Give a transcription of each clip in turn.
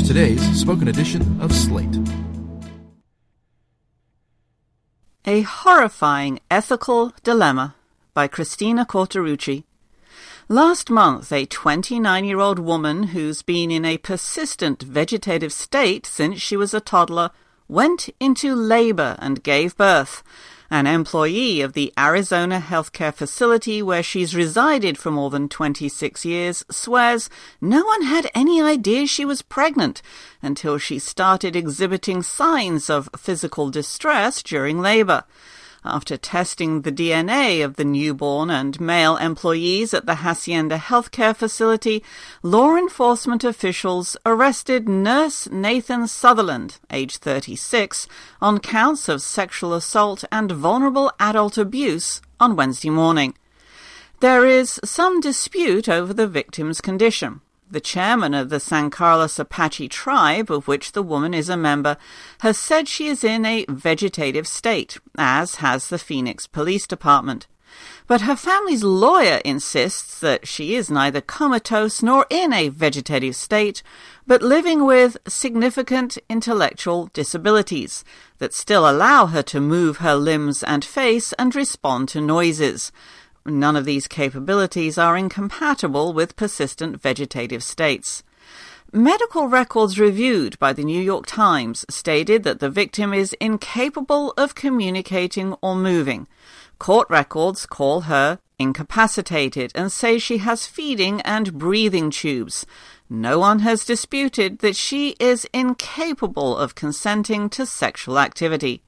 Here's today's spoken edition of Slate. A Horrifying Ethical Dilemma by Christina Cauterucci. Last month, a 29 year old woman who's been in a persistent vegetative state since she was a toddler went into labor and gave birth. An employee of the Arizona healthcare facility where she's resided for more than 26 years swears no one had any idea she was pregnant until she started exhibiting signs of physical distress during labor. After testing the DNA of the newborn and male employees at the Hacienda healthcare facility, law enforcement officials arrested nurse Nathan Sutherland, age 36, on counts of sexual assault and vulnerable adult abuse on Wednesday morning. There is some dispute over the victim's condition the chairman of the San Carlos Apache tribe, of which the woman is a member, has said she is in a vegetative state, as has the Phoenix Police Department. But her family's lawyer insists that she is neither comatose nor in a vegetative state, but living with significant intellectual disabilities that still allow her to move her limbs and face and respond to noises. None of these capabilities are incompatible with persistent vegetative states. Medical records reviewed by the New York Times stated that the victim is incapable of communicating or moving. Court records call her incapacitated and say she has feeding and breathing tubes. No one has disputed that she is incapable of consenting to sexual activity.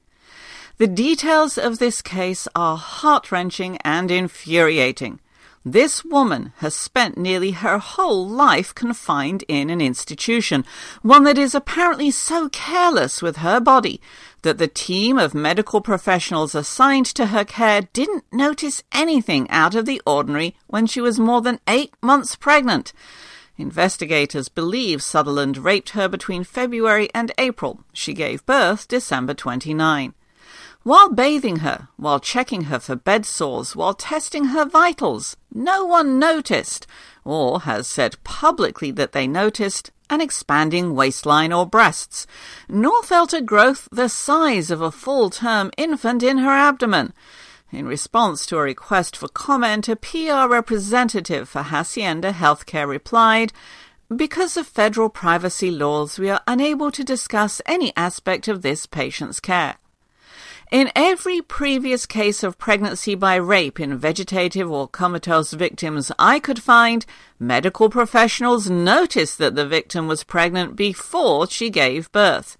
The details of this case are heart wrenching and infuriating. This woman has spent nearly her whole life confined in an institution, one that is apparently so careless with her body that the team of medical professionals assigned to her care didn't notice anything out of the ordinary when she was more than eight months pregnant. Investigators believe Sutherland raped her between February and April. She gave birth December 29 while bathing her, while checking her for bed sores, while testing her vitals. No one noticed, or has said publicly that they noticed, an expanding waistline or breasts, nor felt a growth the size of a full term infant in her abdomen. In response to a request for comment, a PR representative for Hacienda Healthcare replied, because of federal privacy laws, we are unable to discuss any aspect of this patient's care. In every previous case of pregnancy by rape in vegetative or comatose victims I could find, medical professionals noticed that the victim was pregnant before she gave birth.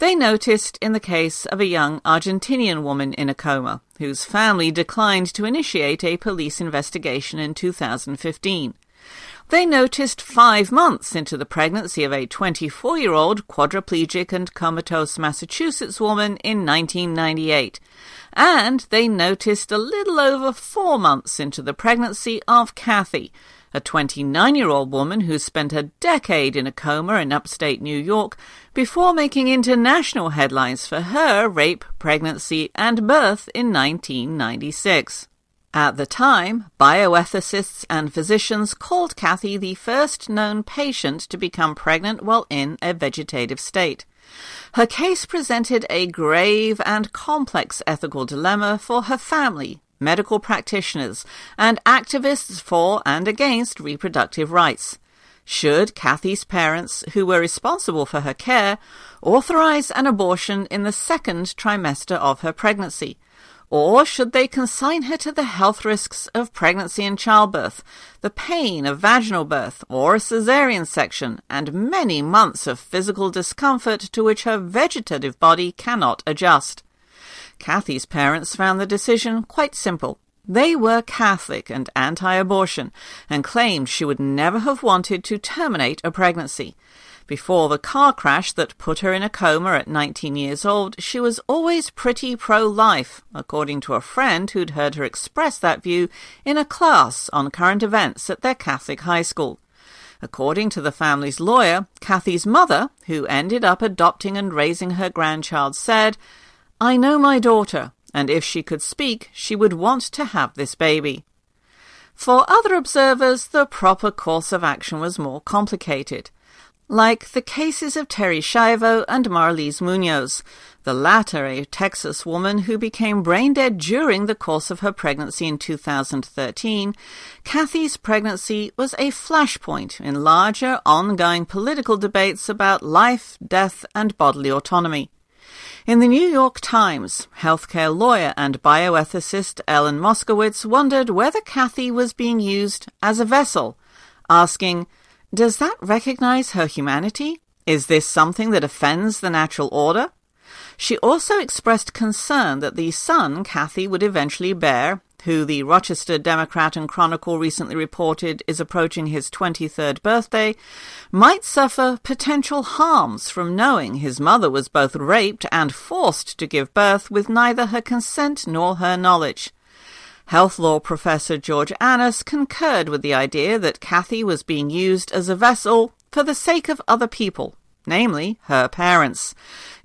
They noticed in the case of a young Argentinian woman in a coma, whose family declined to initiate a police investigation in 2015. They noticed five months into the pregnancy of a 24 year old quadriplegic and comatose Massachusetts woman in 1998. And they noticed a little over four months into the pregnancy of Kathy, a 29 year old woman who spent a decade in a coma in upstate New York before making international headlines for her rape, pregnancy, and birth in 1996. At the time, bioethicists and physicians called Kathy the first known patient to become pregnant while in a vegetative state. Her case presented a grave and complex ethical dilemma for her family, medical practitioners, and activists for and against reproductive rights. Should Kathy's parents, who were responsible for her care, authorize an abortion in the second trimester of her pregnancy? Or should they consign her to the health risks of pregnancy and childbirth, the pain of vaginal birth or a caesarean section, and many months of physical discomfort to which her vegetative body cannot adjust? Kathy's parents found the decision quite simple. They were Catholic and anti abortion, and claimed she would never have wanted to terminate a pregnancy. Before the car crash that put her in a coma at 19 years old, she was always pretty pro life, according to a friend who'd heard her express that view in a class on current events at their Catholic high school. According to the family's lawyer, Kathy's mother, who ended up adopting and raising her grandchild, said, I know my daughter, and if she could speak, she would want to have this baby. For other observers, the proper course of action was more complicated. Like the cases of Terri Schiavo and Marlise Munoz, the latter a Texas woman who became brain dead during the course of her pregnancy in 2013, Kathy's pregnancy was a flashpoint in larger, ongoing political debates about life, death, and bodily autonomy. In the New York Times, healthcare lawyer and bioethicist Ellen Moskowitz wondered whether Kathy was being used as a vessel, asking, Does that recognize her humanity? Is this something that offends the natural order? She also expressed concern that the son Kathy would eventually bear, who the Rochester Democrat and Chronicle recently reported is approaching his 23rd birthday, might suffer potential harms from knowing his mother was both raped and forced to give birth with neither her consent nor her knowledge. Health law professor George Annas concurred with the idea that Kathy was being used as a vessel for the sake of other people, namely her parents.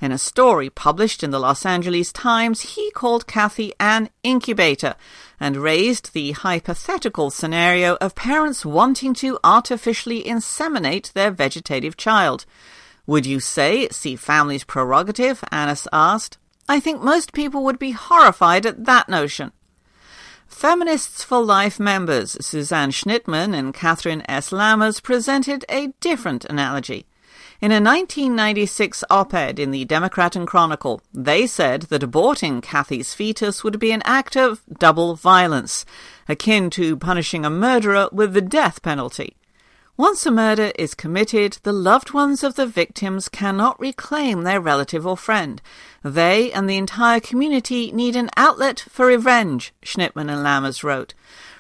In a story published in the Los Angeles Times, he called Kathy an incubator and raised the hypothetical scenario of parents wanting to artificially inseminate their vegetative child. Would you say it's the family's prerogative? Annas asked. I think most people would be horrified at that notion. Feminists for Life members Suzanne Schnittman and Catherine S. Lammers presented a different analogy. In a 1996 op ed in the Democrat and Chronicle, they said that aborting Kathy's fetus would be an act of double violence, akin to punishing a murderer with the death penalty. Once a murder is committed, the loved ones of the victims cannot reclaim their relative or friend. They and the entire community need an outlet for revenge, Schnittman and Lammers wrote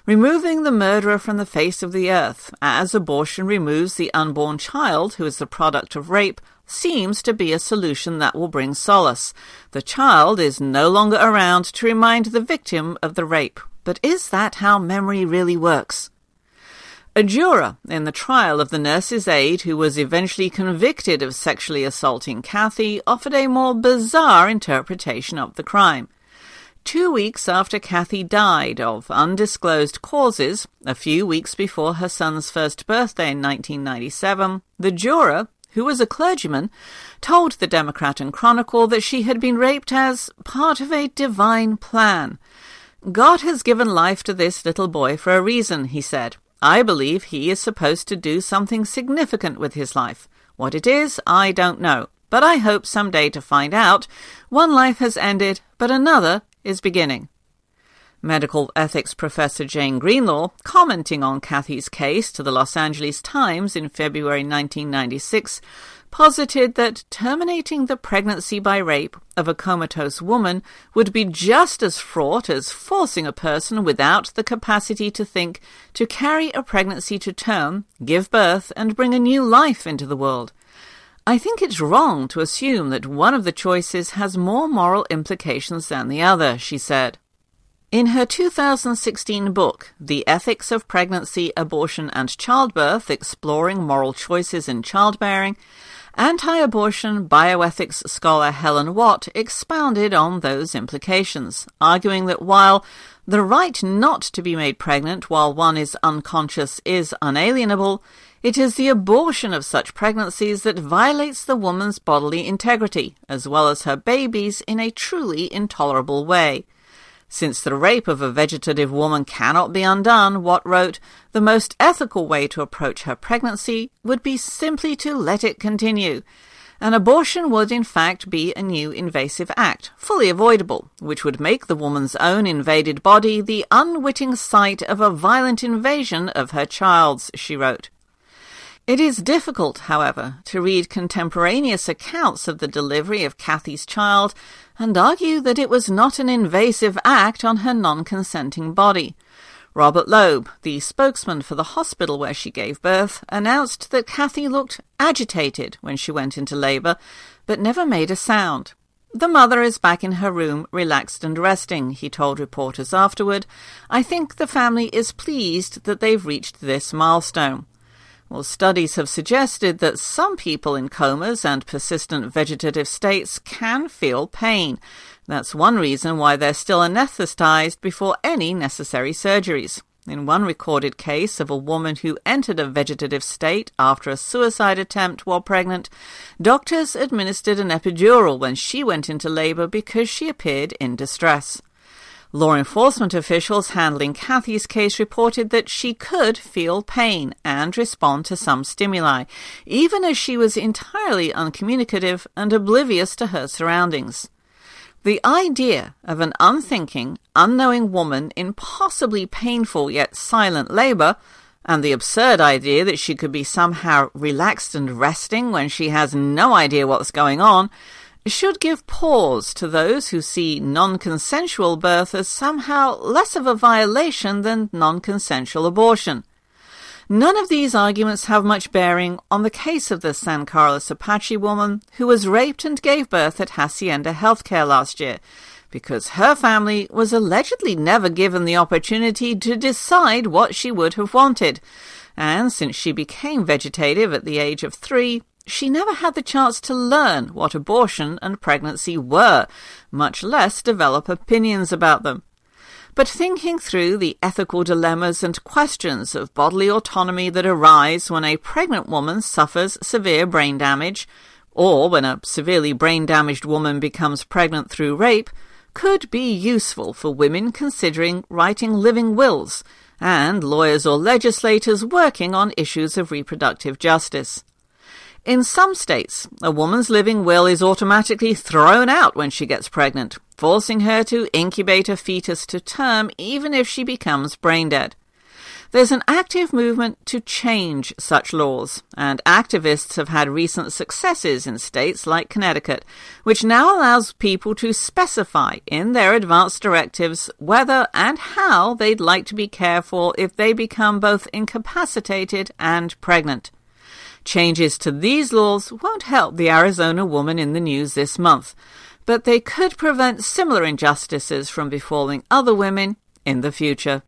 removing the murderer from the face of the earth, as abortion removes the unborn child who is the product of rape, seems to be a solution that will bring solace. The child is no longer around to remind the victim of the rape. But is that how memory really works? A juror in the trial of the nurse's aide who was eventually convicted of sexually assaulting Kathy offered a more bizarre interpretation of the crime. Two weeks after Kathy died of undisclosed causes, a few weeks before her son's first birthday in 1997, the juror, who was a clergyman, told the Democrat and Chronicle that she had been raped as part of a divine plan. God has given life to this little boy for a reason, he said. I believe he is supposed to do something significant with his life. What it is, I don't know, but I hope some day to find out. One life has ended, but another is beginning. Medical ethics professor Jane Greenlaw, commenting on Kathy's case to the Los Angeles Times in February 1996, posited that terminating the pregnancy by rape of a comatose woman would be just as fraught as forcing a person without the capacity to think to carry a pregnancy to term, give birth, and bring a new life into the world. I think it's wrong to assume that one of the choices has more moral implications than the other, she said. In her 2016 book, The Ethics of Pregnancy, Abortion and Childbirth Exploring Moral Choices in Childbearing, anti abortion bioethics scholar Helen Watt expounded on those implications, arguing that while the right not to be made pregnant while one is unconscious is unalienable, it is the abortion of such pregnancies that violates the woman's bodily integrity, as well as her baby's, in a truly intolerable way. Since the rape of a vegetative woman cannot be undone, Watt wrote, the most ethical way to approach her pregnancy would be simply to let it continue. An abortion would in fact be a new invasive act, fully avoidable, which would make the woman's own invaded body the unwitting site of a violent invasion of her child's, she wrote. It is difficult, however, to read contemporaneous accounts of the delivery of Kathy's child and argue that it was not an invasive act on her non-consenting body. Robert Loeb, the spokesman for the hospital where she gave birth, announced that Kathy looked agitated when she went into labour, but never made a sound. The mother is back in her room, relaxed and resting, he told reporters afterward. I think the family is pleased that they've reached this milestone. Well, studies have suggested that some people in comas and persistent vegetative states can feel pain. That's one reason why they're still anesthetized before any necessary surgeries. In one recorded case of a woman who entered a vegetative state after a suicide attempt while pregnant, doctors administered an epidural when she went into labor because she appeared in distress. Law enforcement officials handling Kathy's case reported that she could feel pain and respond to some stimuli, even as she was entirely uncommunicative and oblivious to her surroundings. The idea of an unthinking, unknowing woman in possibly painful yet silent labor, and the absurd idea that she could be somehow relaxed and resting when she has no idea what's going on, should give pause to those who see non-consensual birth as somehow less of a violation than non-consensual abortion. None of these arguments have much bearing on the case of the San Carlos Apache woman who was raped and gave birth at Hacienda Healthcare last year, because her family was allegedly never given the opportunity to decide what she would have wanted. And since she became vegetative at the age of three, she never had the chance to learn what abortion and pregnancy were, much less develop opinions about them. But thinking through the ethical dilemmas and questions of bodily autonomy that arise when a pregnant woman suffers severe brain damage, or when a severely brain damaged woman becomes pregnant through rape, could be useful for women considering writing living wills and lawyers or legislators working on issues of reproductive justice. In some states, a woman's living will is automatically thrown out when she gets pregnant, forcing her to incubate a fetus to term even if she becomes brain dead. There's an active movement to change such laws, and activists have had recent successes in states like Connecticut, which now allows people to specify in their advance directives whether and how they'd like to be cared for if they become both incapacitated and pregnant. Changes to these laws won't help the Arizona woman in the news this month, but they could prevent similar injustices from befalling other women in the future.